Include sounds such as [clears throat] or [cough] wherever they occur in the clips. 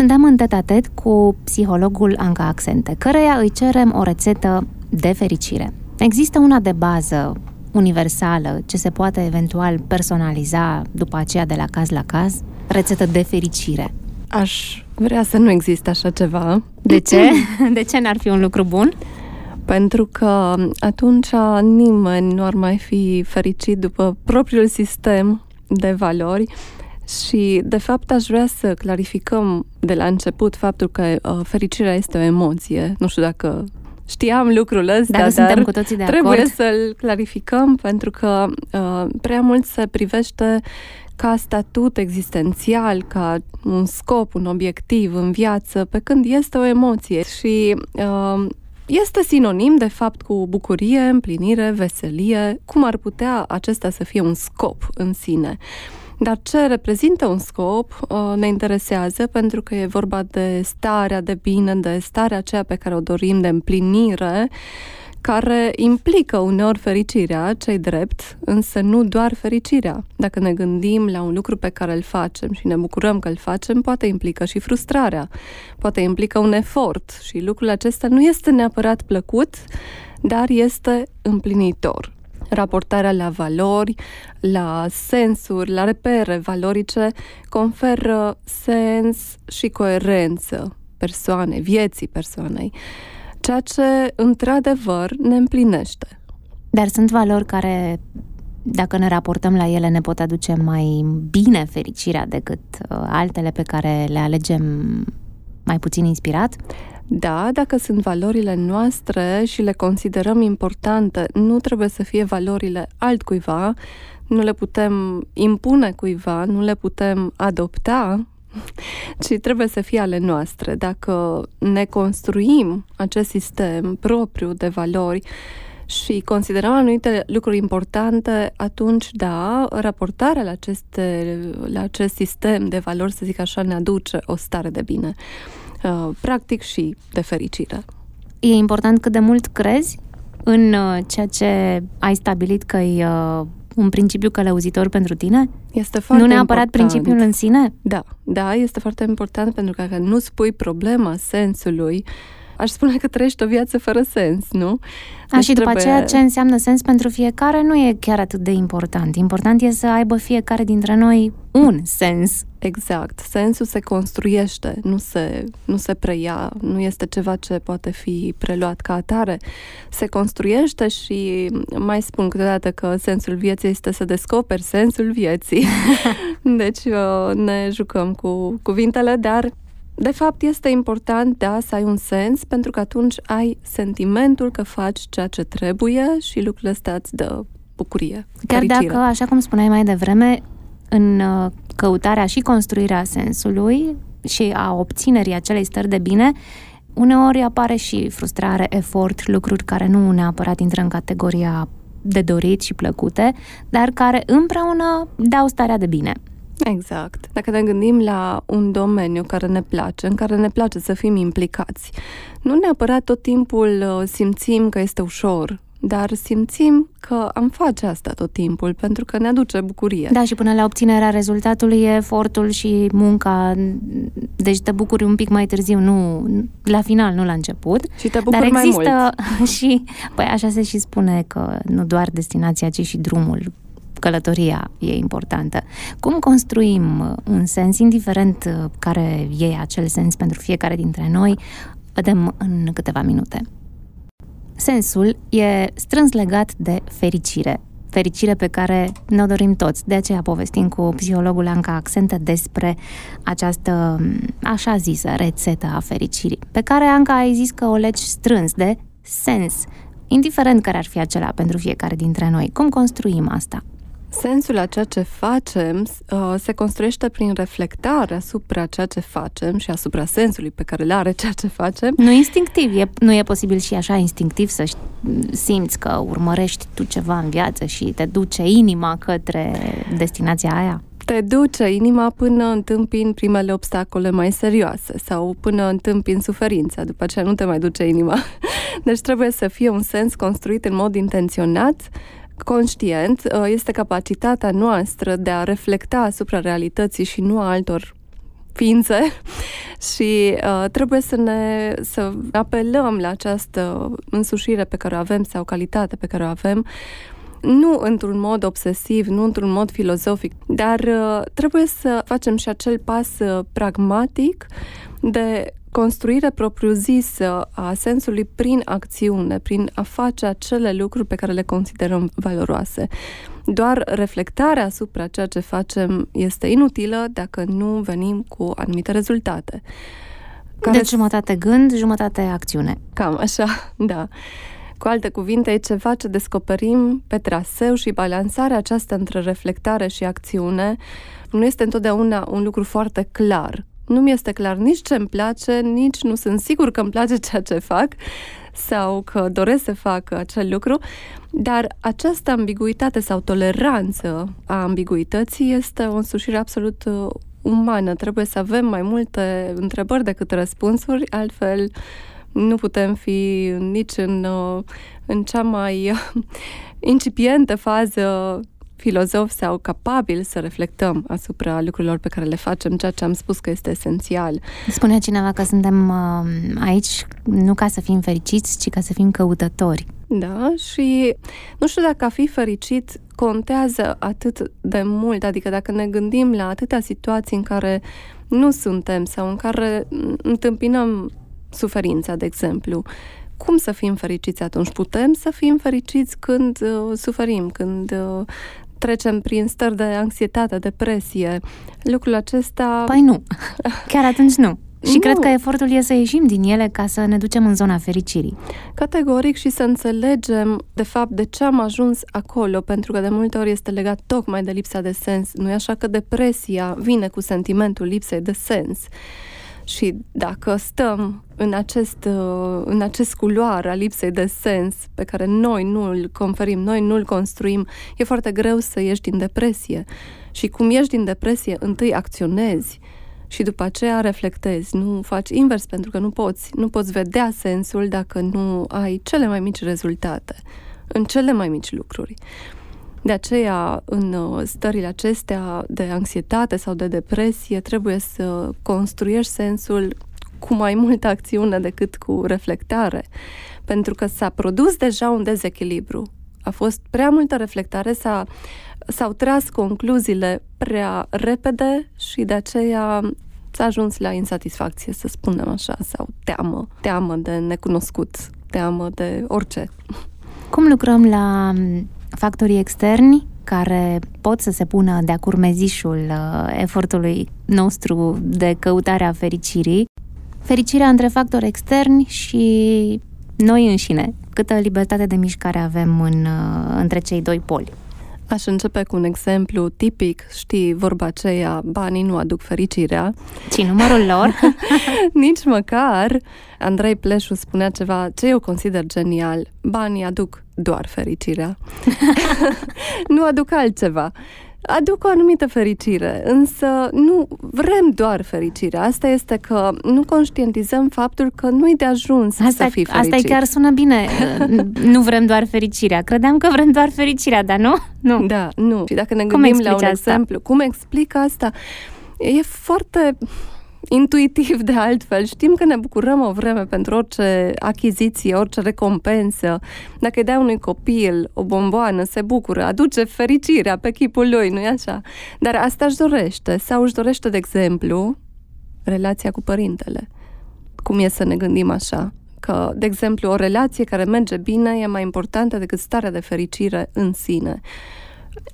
Suntem în tet cu psihologul Anca Accente, căreia îi cerem o rețetă de fericire. Există una de bază, universală, ce se poate eventual personaliza după aceea de la caz la caz? Rețetă de fericire. Aș vrea să nu există așa ceva. De ce? [clears throat] De ce n-ar fi un lucru bun? Pentru că atunci nimeni nu ar mai fi fericit după propriul sistem de valori și, de fapt, aș vrea să clarificăm de la început faptul că uh, fericirea este o emoție. Nu știu dacă știam lucrul ăsta, Dacă dar suntem cu toții de trebuie acord. să-l clarificăm pentru că uh, prea mult se privește ca statut existențial, ca un scop, un obiectiv în viață, pe când este o emoție și uh, este sinonim de fapt cu bucurie, împlinire, veselie. Cum ar putea acesta să fie un scop în sine? Dar ce reprezintă un scop uh, ne interesează pentru că e vorba de starea de bine, de starea aceea pe care o dorim, de împlinire, care implică uneori fericirea, cei drept, însă nu doar fericirea. Dacă ne gândim la un lucru pe care îl facem și ne bucurăm că îl facem, poate implică și frustrarea, poate implică un efort și lucrul acesta nu este neapărat plăcut, dar este împlinitor raportarea la valori, la sensuri, la repere valorice, conferă sens și coerență persoanei, vieții persoanei, ceea ce, într-adevăr, ne împlinește. Dar sunt valori care, dacă ne raportăm la ele, ne pot aduce mai bine fericirea decât uh, altele pe care le alegem mai puțin inspirat? Da, dacă sunt valorile noastre și le considerăm importante, nu trebuie să fie valorile altcuiva, nu le putem impune cuiva, nu le putem adopta, [laughs] ci trebuie să fie ale noastre. Dacă ne construim acest sistem propriu de valori și considerăm anumite lucruri importante, atunci, da, raportarea la, aceste, la acest sistem de valori, să zic așa, ne aduce o stare de bine. Uh, practic și de fericire. E important cât de mult crezi în uh, ceea ce ai stabilit că e uh, un principiu călăuzitor pentru tine? Este foarte Nu neapărat important. principiul în sine? Da, da, este foarte important pentru că dacă nu spui problema sensului, aș spune că trăiești o viață fără sens, nu? A, deci și după trebuie... aceea ce înseamnă sens pentru fiecare nu e chiar atât de important. Important e să aibă fiecare dintre noi un sens. Exact. Sensul se construiește, nu se, nu se preia, nu este ceva ce poate fi preluat ca atare. Se construiește și mai spun câteodată că sensul vieții este să descoperi sensul vieții. [laughs] deci ne jucăm cu cuvintele, dar de fapt, este important, da, să ai un sens, pentru că atunci ai sentimentul că faci ceea ce trebuie și lucrurile astea îți dă bucurie. Chiar fericire. dacă, așa cum spuneai mai devreme, în uh, căutarea și construirea sensului și a obținerii acelei stări de bine, uneori apare și frustrare, efort, lucruri care nu neapărat intră în categoria de dorit și plăcute, dar care împreună dau starea de bine. Exact. Dacă ne gândim la un domeniu care ne place, în care ne place să fim implicați, nu neapărat tot timpul uh, simțim că este ușor, dar simțim că am face asta tot timpul, pentru că ne aduce bucurie. Da, și până la obținerea rezultatului e efortul și munca, deci te bucuri un pic mai târziu, nu la final, nu la început. Și te bucuri dar există mai mult. [laughs] și, păi așa se și spune că nu doar destinația, ci și drumul călătoria e importantă. Cum construim un sens, indiferent care e acel sens pentru fiecare dintre noi, vedem în câteva minute. Sensul e strâns legat de fericire. Fericire pe care ne-o dorim toți. De aceea povestim cu psihologul Anca Accente despre această, așa zisă, rețetă a fericirii, pe care Anca ai zis că o legi strâns de sens, indiferent care ar fi acela pentru fiecare dintre noi. Cum construim asta? Sensul a ceea ce facem uh, se construiește prin reflectare asupra ceea ce facem și asupra sensului pe care îl are ceea ce facem. Nu instinctiv, e, nu e posibil și așa instinctiv să simți că urmărești tu ceva în viață și te duce inima către destinația aia? te duce inima până întâmpini primele obstacole mai serioase sau până întâmpini suferința. După aceea nu te mai duce inima. [laughs] Deci trebuie să fie un sens construit în mod intenționat, conștient, este capacitatea noastră de a reflecta asupra realității și nu a altor ființe. [laughs] Și uh, trebuie să ne să apelăm la această însușire pe care o avem sau calitate pe care o avem nu într-un mod obsesiv, nu într-un mod filozofic, dar uh, trebuie să facem și acel pas uh, pragmatic de construire propriu-zisă a sensului prin acțiune, prin a face acele lucruri pe care le considerăm valoroase. Doar reflectarea asupra ceea ce facem este inutilă dacă nu venim cu anumite rezultate. Care deci jumătate gând, jumătate acțiune. Cam așa, [laughs] da. Cu alte cuvinte, e ceva ce descoperim pe traseu și balansarea aceasta între reflectare și acțiune nu este întotdeauna un lucru foarte clar. Nu mi este clar nici ce îmi place, nici nu sunt sigur că îmi place [laughs] ceea ce fac sau că doresc să fac acel lucru, dar această ambiguitate sau toleranță a ambiguității este o însușire absolut uh, umană. Trebuie să avem mai multe întrebări decât răspunsuri, altfel nu putem fi nici în, uh, în cea mai [laughs] incipientă fază filozof sau capabil să reflectăm asupra lucrurilor pe care le facem, ceea ce am spus că este esențial. Spunea cineva că suntem uh, aici nu ca să fim fericiți, ci ca să fim căutători. Da, și nu știu dacă a fi fericit contează atât de mult, adică dacă ne gândim la atâtea situații în care nu suntem sau în care întâmpinăm suferința, de exemplu, cum să fim fericiți atunci? Putem să fim fericiți când uh, suferim, când uh, trecem prin stări de anxietate, depresie. Lucrul acesta... Păi nu, chiar atunci nu. Și nu. cred că efortul e să ieșim din ele ca să ne ducem în zona fericirii. Categoric și să înțelegem, de fapt, de ce am ajuns acolo, pentru că de multe ori este legat tocmai de lipsa de sens. Nu e așa că depresia vine cu sentimentul lipsei de sens. Și dacă stăm în acest, uh, în acest culoar a lipsei de sens pe care noi nu îl conferim, noi nu îl construim, e foarte greu să ieși din depresie. Și cum ieși din depresie, întâi acționezi și după aceea reflectezi. Nu faci invers pentru că nu poți. Nu poți vedea sensul dacă nu ai cele mai mici rezultate în cele mai mici lucruri. De aceea, în uh, stările acestea de anxietate sau de depresie, trebuie să construiești sensul cu mai multă acțiune decât cu reflectare, pentru că s-a produs deja un dezechilibru. A fost prea multă reflectare, s-a, s-au tras concluziile prea repede și de aceea s-a ajuns la insatisfacție, să spunem așa, sau teamă, teamă de necunoscut, teamă de orice. Cum lucrăm la factorii externi care pot să se pună de-a curmezișul uh, efortului nostru de căutare a fericirii, fericirea între factori externi și noi înșine. Câtă libertate de mișcare avem în, uh, între cei doi poli. Aș începe cu un exemplu tipic, știi, vorba aceea, banii nu aduc fericirea. Ci numărul lor? [laughs] Nici măcar. Andrei Pleșu spunea ceva ce eu consider genial. Banii aduc doar fericirea. [laughs] nu aduc altceva aduc o anumită fericire, însă nu vrem doar fericirea. Asta este că nu conștientizăm faptul că nu-i de ajuns asta, să fii fericit. Asta chiar sună bine. [laughs] nu vrem doar fericirea. Credeam că vrem doar fericirea, dar nu? Nu. Da, nu. Și dacă ne gândim la un asta? exemplu, cum explic asta? E foarte intuitiv de altfel. Știm că ne bucurăm o vreme pentru orice achiziție, orice recompensă. Dacă îi dai unui copil o bomboană, se bucură, aduce fericirea pe chipul lui, nu-i așa? Dar asta își dorește. Sau își dorește, de exemplu, relația cu părintele. Cum e să ne gândim așa? Că, de exemplu, o relație care merge bine e mai importantă decât starea de fericire în sine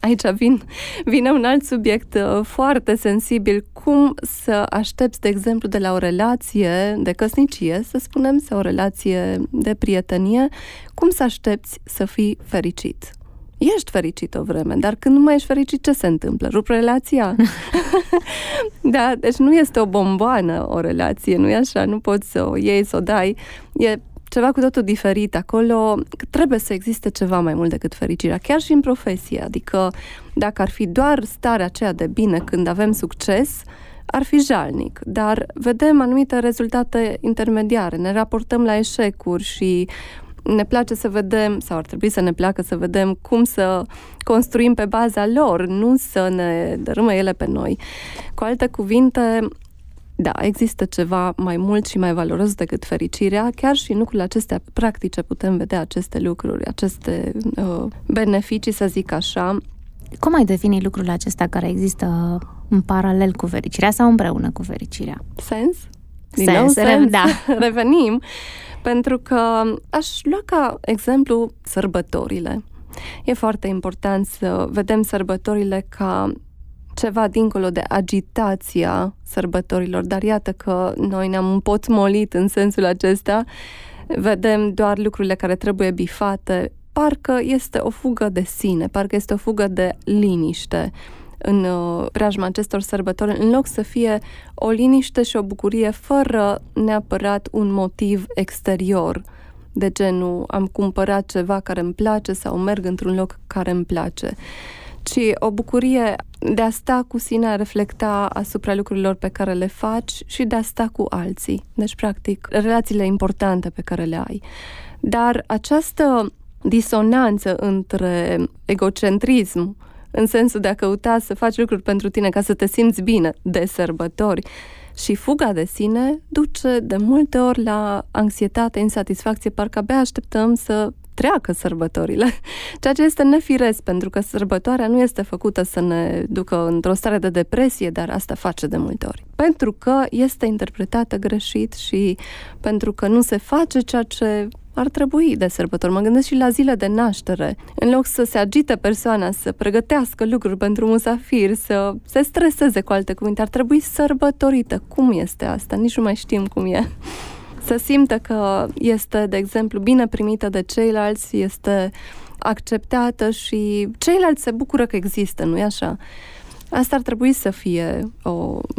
aici vin, vine un alt subiect uh, foarte sensibil. Cum să aștepți, de exemplu, de la o relație de căsnicie, să spunem, sau o relație de prietenie, cum să aștepți să fii fericit? Ești fericit o vreme, dar când nu mai ești fericit, ce se întâmplă? Rup relația? [laughs] [laughs] da, deci nu este o bomboană o relație, nu e așa? Nu poți să o iei, să o dai. E ceva cu totul diferit. Acolo trebuie să existe ceva mai mult decât fericirea, chiar și în profesie. Adică dacă ar fi doar starea aceea de bine când avem succes, ar fi jalnic, dar vedem anumite rezultate intermediare, ne raportăm la eșecuri și ne place să vedem, sau ar trebui să ne placă să vedem cum să construim pe baza lor, nu să ne dărâmă ele pe noi. Cu alte cuvinte, da, există ceva mai mult și mai valoros decât fericirea. Chiar și în lucrurile acestea practice putem vedea aceste lucruri, aceste uh, beneficii, să zic așa. Cum ai defini lucrul acesta care există în paralel cu fericirea sau împreună cu fericirea? Sens? Din sens, nou, sens. da. [laughs] Revenim, pentru că aș lua ca exemplu sărbătorile. E foarte important să vedem sărbătorile ca ceva dincolo de agitația sărbătorilor, dar iată că noi ne-am împotmolit în sensul acesta, vedem doar lucrurile care trebuie bifate, parcă este o fugă de sine, parcă este o fugă de liniște în uh, preajma acestor sărbători, în loc să fie o liniște și o bucurie fără neapărat un motiv exterior, de genul am cumpărat ceva care îmi place sau merg într-un loc care îmi place ci o bucurie de a sta cu sine, a reflecta asupra lucrurilor pe care le faci și de a sta cu alții. Deci, practic, relațiile importante pe care le ai. Dar această disonanță între egocentrism, în sensul de a căuta să faci lucruri pentru tine ca să te simți bine de sărbători, și fuga de sine duce de multe ori la anxietate, insatisfacție, parcă abia așteptăm să treacă sărbătorile, [laughs] ceea ce este nefiresc, pentru că sărbătoarea nu este făcută să ne ducă într-o stare de depresie, dar asta face de multe ori. Pentru că este interpretată greșit și pentru că nu se face ceea ce ar trebui de sărbători. Mă gândesc și la zile de naștere. În loc să se agite persoana, să pregătească lucruri pentru musafir, să se streseze cu alte cuvinte, ar trebui sărbătorită. Cum este asta? Nici nu mai știm cum e [laughs] să simtă că este, de exemplu, bine primită de ceilalți, este acceptată și ceilalți se bucură că există, nu-i așa? Asta ar trebui să fie o,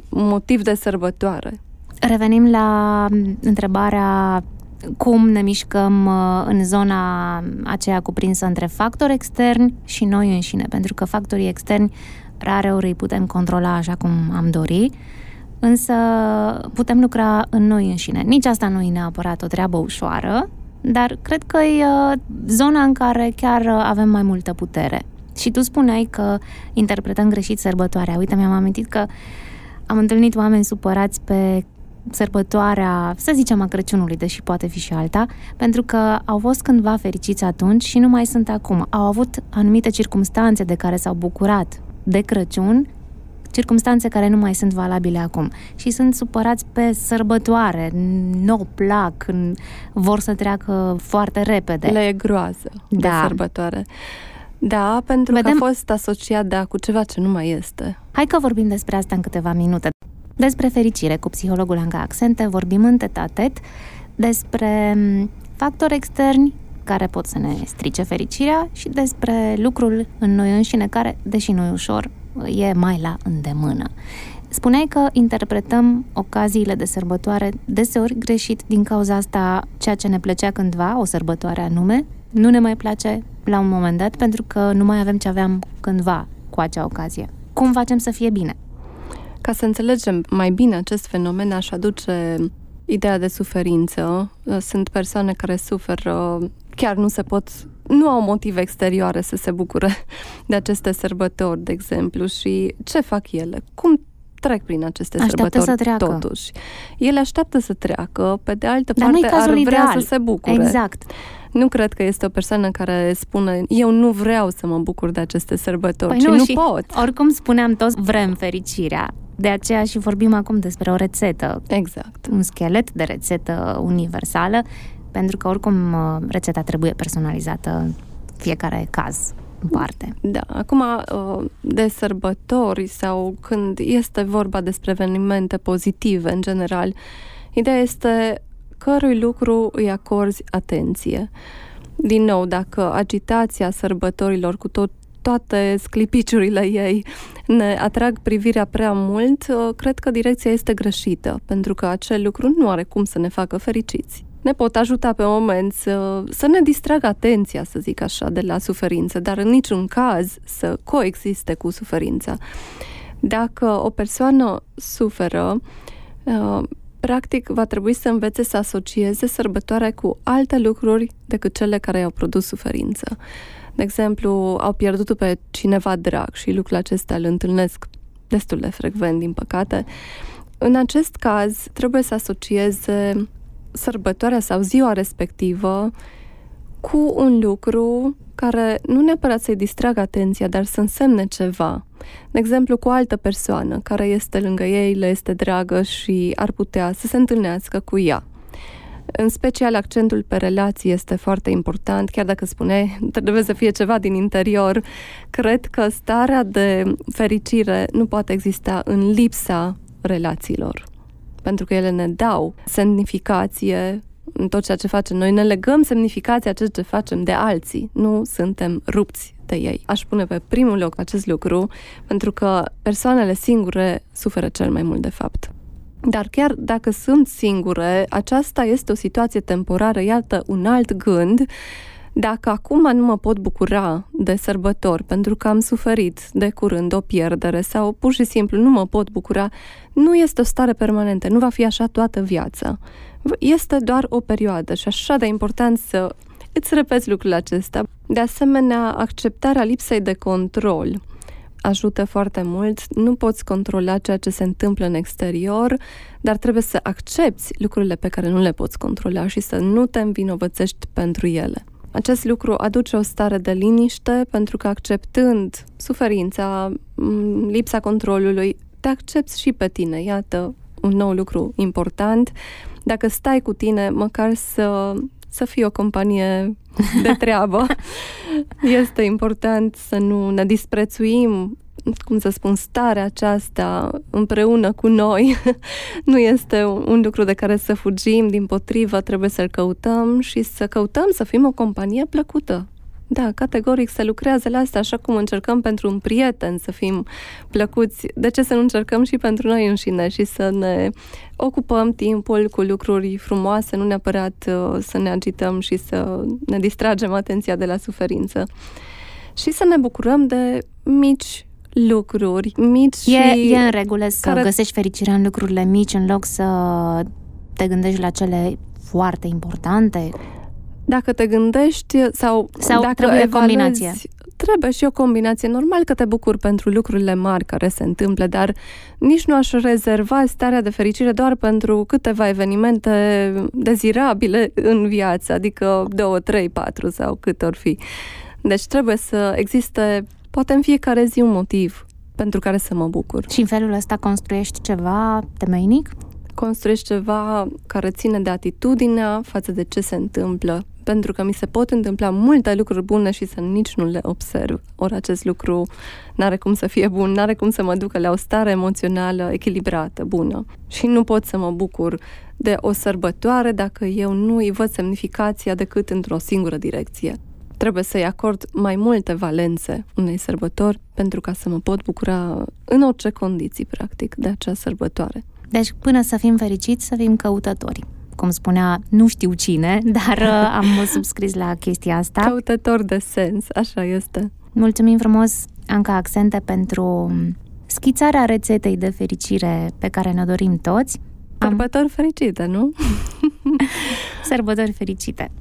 un motiv de sărbătoare. Revenim la întrebarea cum ne mișcăm uh, în zona aceea cuprinsă între factori externi și noi înșine, pentru că factorii externi rare ori îi putem controla așa cum am dori, însă putem lucra în noi înșine. Nici asta nu e neapărat o treabă ușoară, dar cred că e uh, zona în care chiar uh, avem mai multă putere. Și tu spuneai că interpretăm greșit sărbătoarea. Uite, mi-am amintit că am întâlnit oameni supărați pe sărbătoarea, să zicem, a Crăciunului, deși poate fi și alta, pentru că au fost cândva fericiți atunci și nu mai sunt acum. Au avut anumite circumstanțe de care s-au bucurat de Crăciun circumstanțe care nu mai sunt valabile acum și sunt supărați pe sărbătoare, nu plac, vor să treacă foarte repede. Le e groază da. de sărbătoare. Da, pentru Vedem... că a fost asociat da, cu ceva ce nu mai este. Hai că vorbim despre asta în câteva minute. Despre fericire cu psihologul Anga Accente vorbim în tetatet despre factori externi care pot să ne strice fericirea și despre lucrul în noi înșine care, deși nu e ușor, e mai la îndemână. Spuneai că interpretăm ocaziile de sărbătoare deseori greșit din cauza asta ceea ce ne plăcea cândva, o sărbătoare anume, nu ne mai place la un moment dat pentru că nu mai avem ce aveam cândva cu acea ocazie. Cum facem să fie bine? Ca să înțelegem mai bine acest fenomen, aș aduce ideea de suferință. Sunt persoane care suferă, chiar nu se pot nu au motive exterioare să se bucure de aceste sărbători, de exemplu, și ce fac ele? Cum trec prin aceste așteaptă sărbători să treacă. totuși. Ele așteaptă să treacă, pe de altă Dar parte ar vrea ideal. să se bucure. Exact. Nu cred că este o persoană care spune eu nu vreau să mă bucur de aceste sărbători, păi ci nu, nu și pot. Oricum spuneam toți vrem fericirea. De aceea și vorbim acum despre o rețetă. Exact. Un schelet de rețetă universală pentru că oricum uh, rețeta trebuie personalizată fiecare caz în parte. Da, acum uh, de sărbători sau când este vorba despre evenimente pozitive în general, ideea este cărui lucru îi acorzi atenție. Din nou, dacă agitația sărbătorilor cu tot toate sclipiciurile ei ne atrag privirea prea mult, uh, cred că direcția este greșită, pentru că acel lucru nu are cum să ne facă fericiți ne pot ajuta pe moment să, să ne distragă atenția, să zic așa, de la suferință, dar în niciun caz să coexiste cu suferința. Dacă o persoană suferă, uh, practic va trebui să învețe să asocieze sărbătoarea cu alte lucruri decât cele care i-au produs suferință. De exemplu, au pierdut pe cineva drag și lucrul acesta îl întâlnesc destul de frecvent, din păcate În acest caz, trebuie să asocieze sărbătoarea sau ziua respectivă cu un lucru care nu neapărat să-i distragă atenția, dar să însemne ceva. De exemplu, cu o altă persoană care este lângă ei, le este dragă și ar putea să se întâlnească cu ea. În special, accentul pe relații este foarte important, chiar dacă spune trebuie să fie ceva din interior. Cred că starea de fericire nu poate exista în lipsa relațiilor, pentru că ele ne dau semnificație în tot ceea ce facem. Noi ne legăm semnificația ceea ce facem de alții, nu suntem rupți de ei. Aș pune pe primul loc acest lucru, pentru că persoanele singure suferă cel mai mult de fapt. Dar chiar dacă sunt singure, aceasta este o situație temporară, iată un alt gând. Dacă acum nu mă pot bucura de sărbători pentru că am suferit de curând o pierdere sau pur și simplu nu mă pot bucura, nu este o stare permanentă, nu va fi așa toată viața. Este doar o perioadă și așa de important să îți repeți lucrul acesta. De asemenea, acceptarea lipsei de control ajută foarte mult. Nu poți controla ceea ce se întâmplă în exterior, dar trebuie să accepti lucrurile pe care nu le poți controla și să nu te învinovățești pentru ele. Acest lucru aduce o stare de liniște pentru că acceptând suferința, lipsa controlului, te accepti și pe tine. Iată un nou lucru important. Dacă stai cu tine, măcar să să fie o companie de treabă. [laughs] este important să nu ne disprețuim cum să spun, starea aceasta împreună cu noi [laughs] nu este un lucru de care să fugim, din potrivă trebuie să-l căutăm și să căutăm să fim o companie plăcută da, categoric se lucrează la asta, așa cum încercăm pentru un prieten să fim plăcuți. De ce să nu încercăm și pentru noi înșine și să ne ocupăm timpul cu lucruri frumoase, nu neapărat uh, să ne agităm și să ne distragem atenția de la suferință. Și să ne bucurăm de mici lucruri, mici e, și... E în regulă să care... găsești fericirea în lucrurile mici în loc să te gândești la cele foarte importante? Dacă te gândești sau, sau dacă trebuie evaluezi, o combinație. Trebuie și o combinație. Normal că te bucuri pentru lucrurile mari care se întâmplă, dar nici nu aș rezerva starea de fericire doar pentru câteva evenimente dezirabile în viață, adică două, trei, patru sau cât or fi. Deci trebuie să existe, poate în fiecare zi, un motiv pentru care să mă bucur. Și în felul ăsta construiești ceva temeinic? Construiești ceva care ține de atitudinea față de ce se întâmplă pentru că mi se pot întâmpla multe lucruri bune și să nici nu le observ. Ori acest lucru n-are cum să fie bun, n-are cum să mă ducă la o stare emoțională echilibrată, bună. Și nu pot să mă bucur de o sărbătoare dacă eu nu îi văd semnificația decât într-o singură direcție. Trebuie să-i acord mai multe valențe unei sărbători pentru ca să mă pot bucura în orice condiții, practic, de acea sărbătoare. Deci, până să fim fericiți, să fim căutători cum spunea nu știu cine, [laughs] dar uh, am subscris la chestia asta. Căutător de sens, așa este. Mulțumim frumos, Anca Accente, pentru schițarea rețetei de fericire pe care ne dorim toți. Sărbători fericite, nu? [laughs] Sărbători fericite!